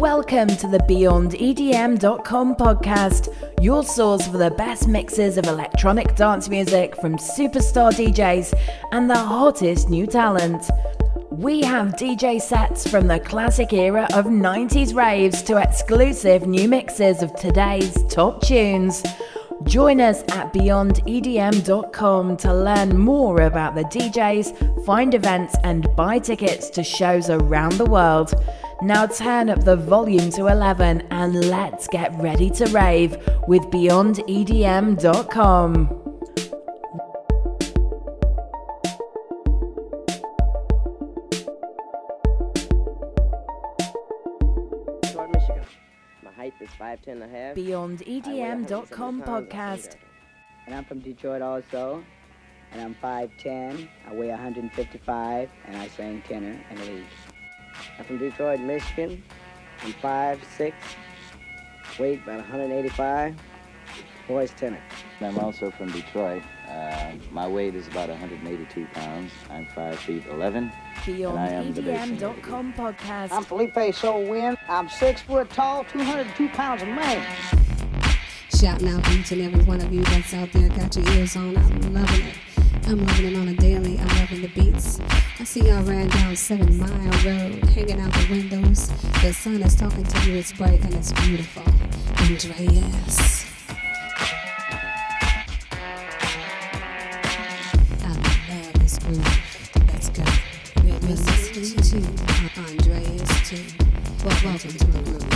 Welcome to the BeyondEDM.com podcast, your source for the best mixes of electronic dance music from superstar DJs and the hottest new talent. We have DJ sets from the classic era of 90s raves to exclusive new mixes of today's top tunes. Join us at beyondedm.com to learn more about the DJs, find events, and buy tickets to shows around the world. Now turn up the volume to 11 and let's get ready to rave with beyondedm.com. Michigan. My height is 5'10 and a half. BeyondEDM.com podcast. And I'm from Detroit also. And I'm 5'10. I weigh 155 and I sing tenor and lead. I'm from Detroit, Michigan. I'm 5'6", weight about 185, voice tenor. I'm also from Detroit. Uh, my weight is about 182 pounds. I'm 5 feet 11. BeyondEDM.com podcast. I'm Felipe Soul Win. I'm six foot tall, 202 pounds of man. Shouting out to each and every one of you that's out there, got your ears on. I'm loving it. I'm loving it on a daily. I'm loving the beats. I see y'all ran down Seven Mile Road, hanging out the windows. The sun is talking to you. It's bright and it's beautiful. Andreas. I love this groove. Let's go. Welcome to the groove.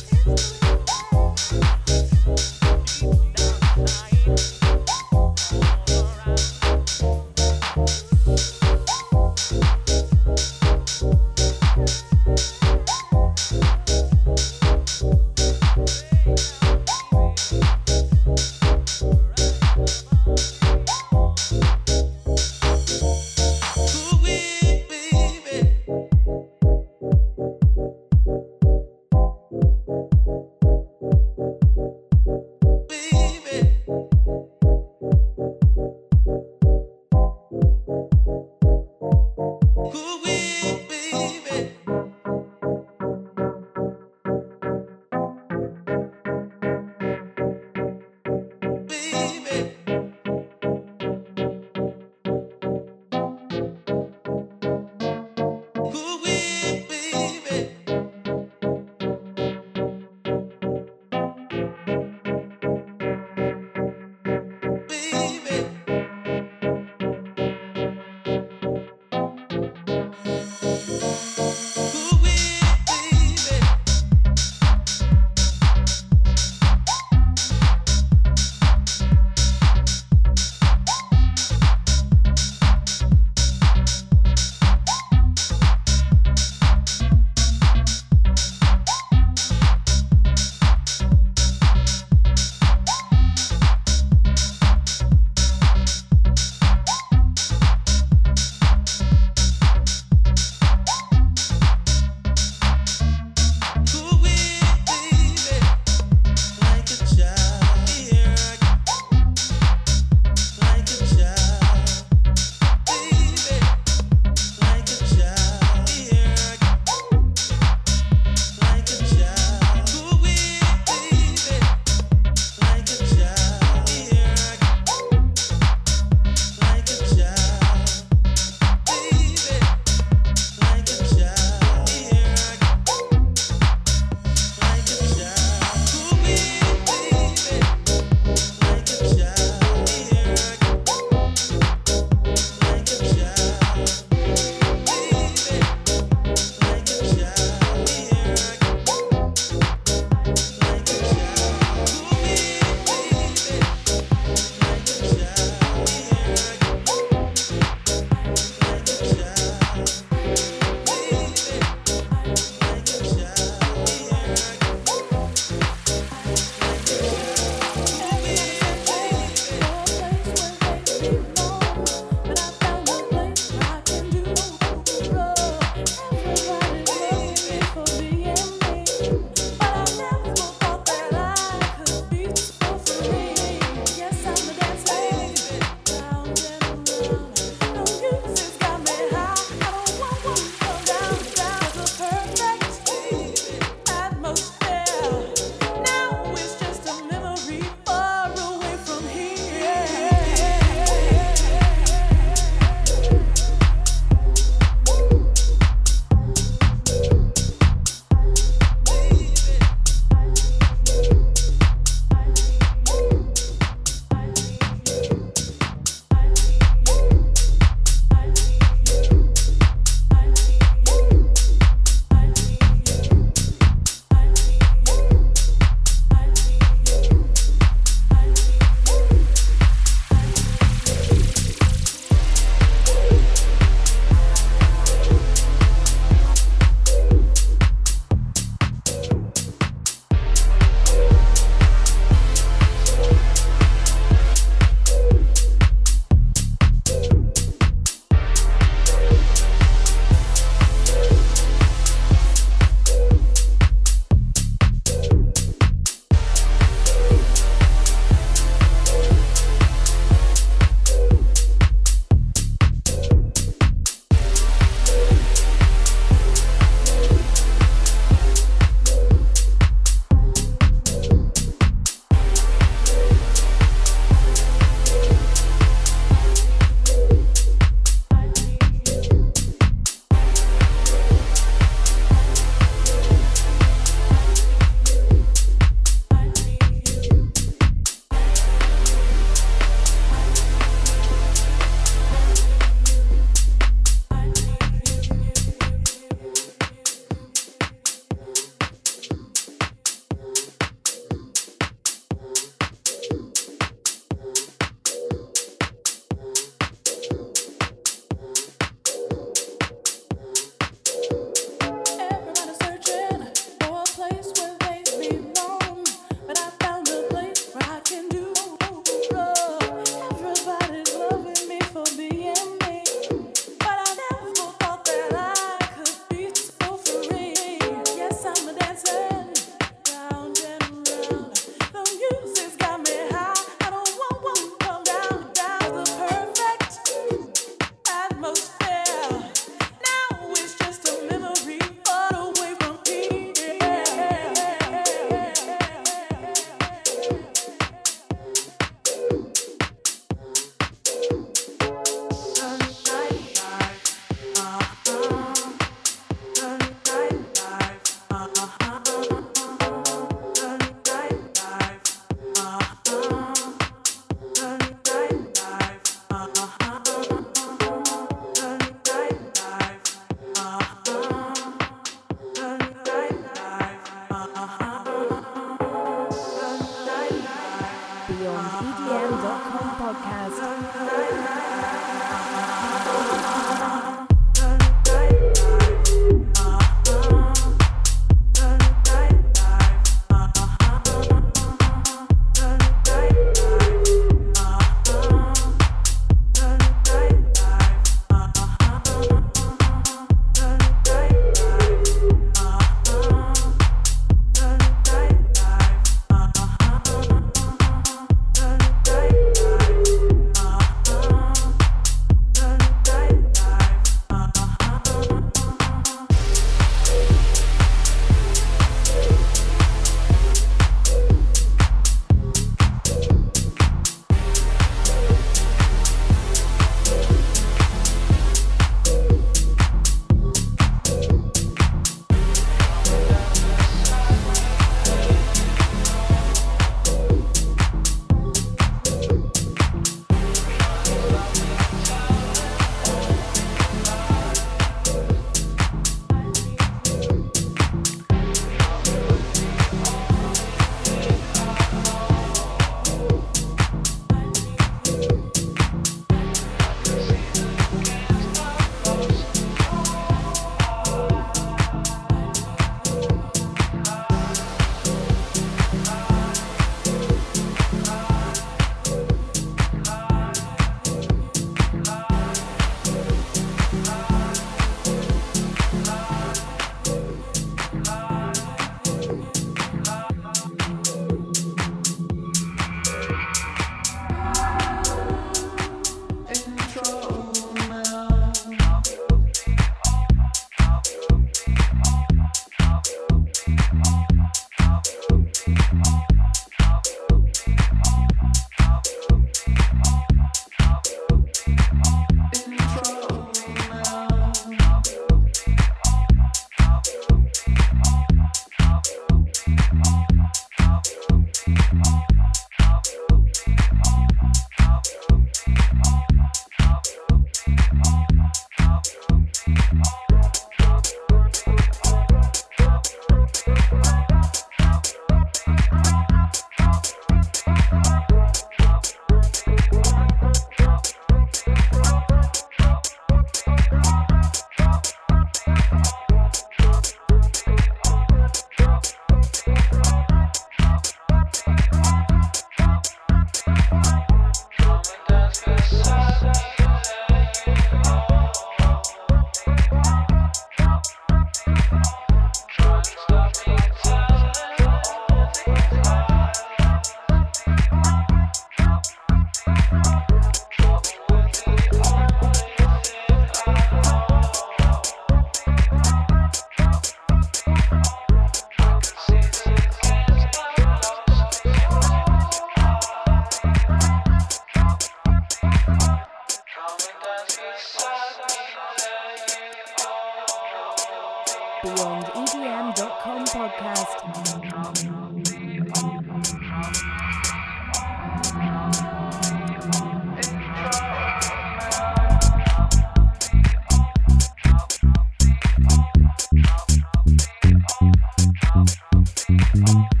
Mm-hmm.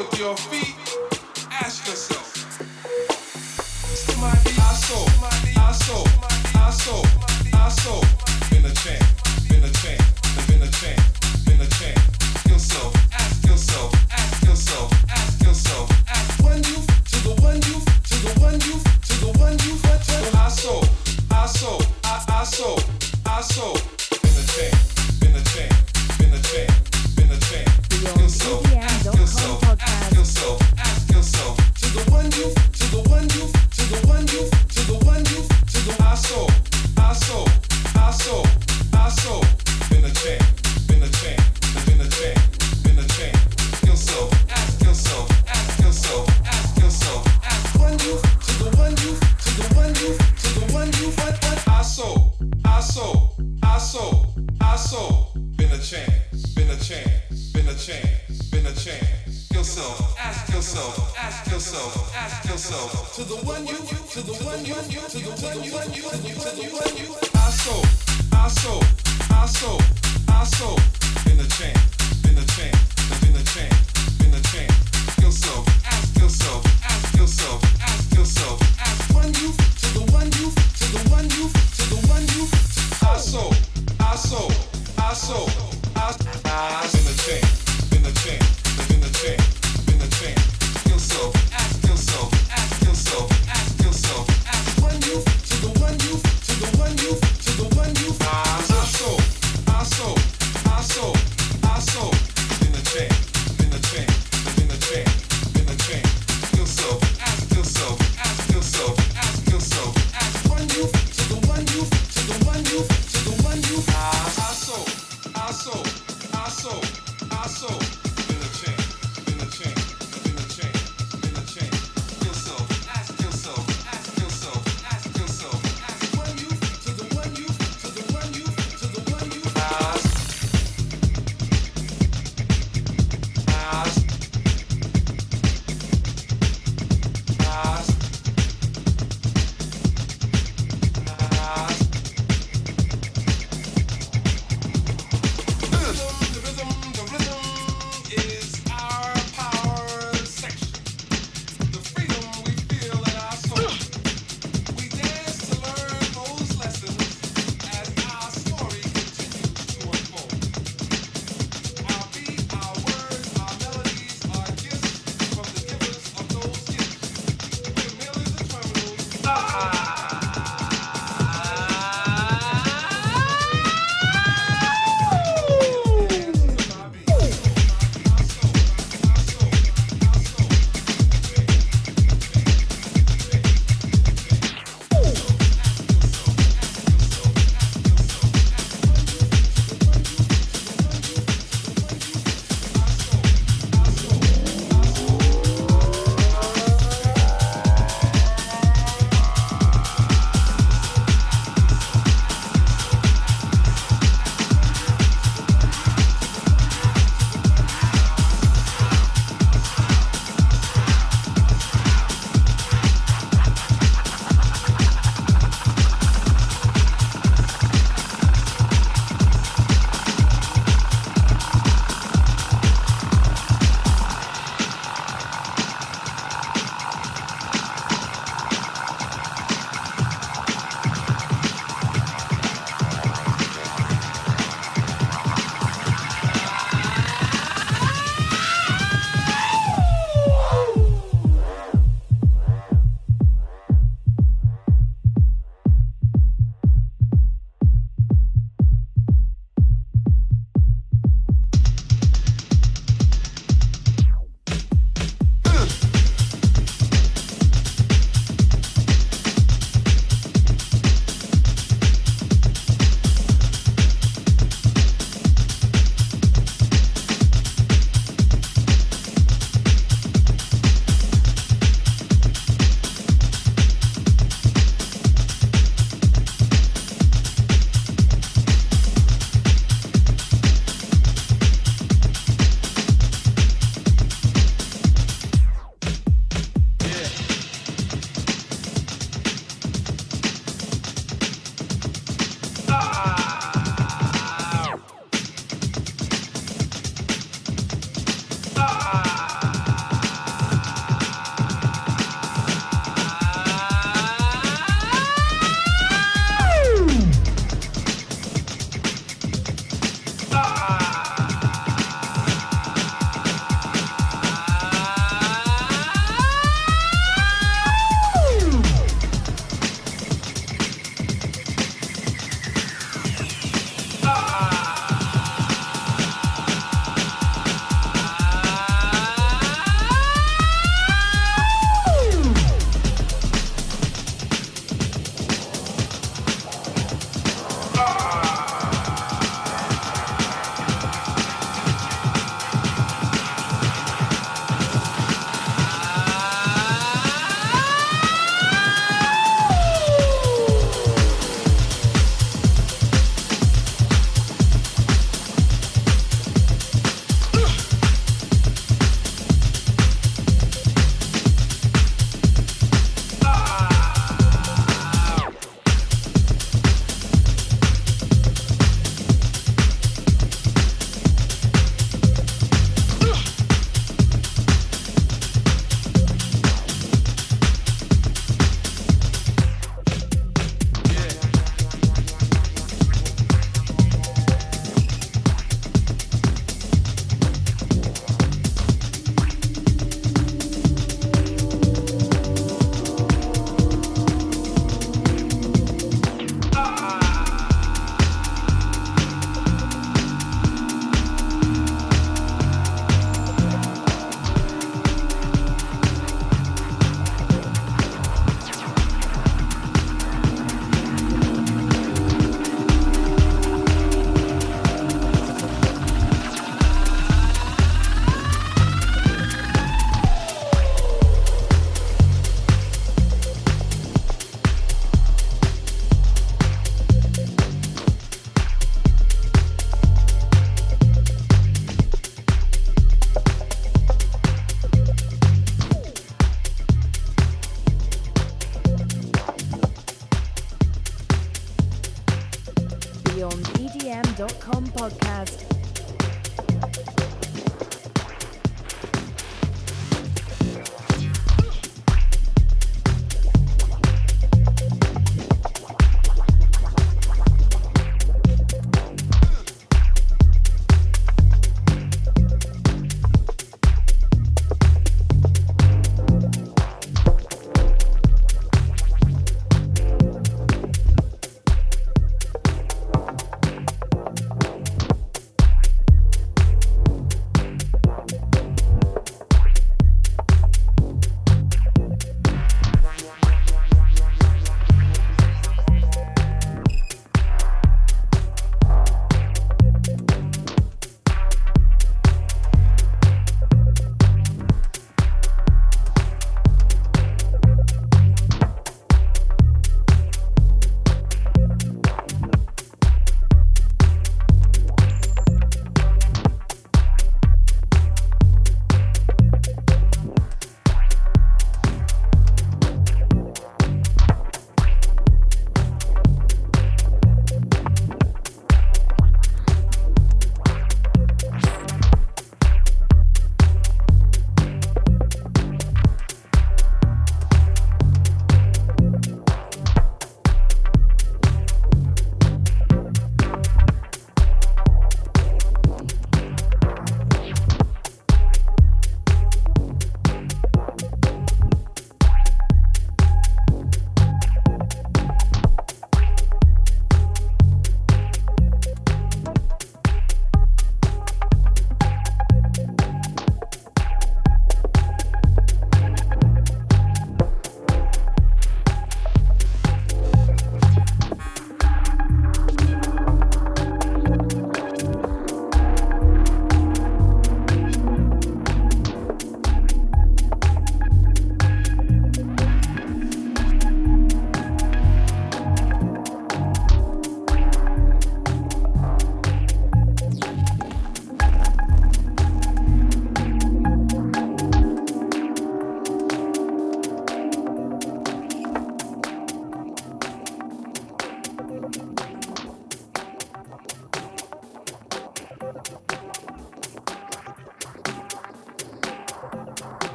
with your feet? Ask yourself. Somebody, I soul, I soul, I soul, I soul.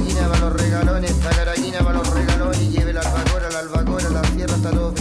gallina, va los regalones, esta gallina, va los regalones, lleve la albacora, la albacora, la sierra hasta los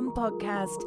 podcast.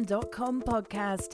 BeyondEDM.com podcast.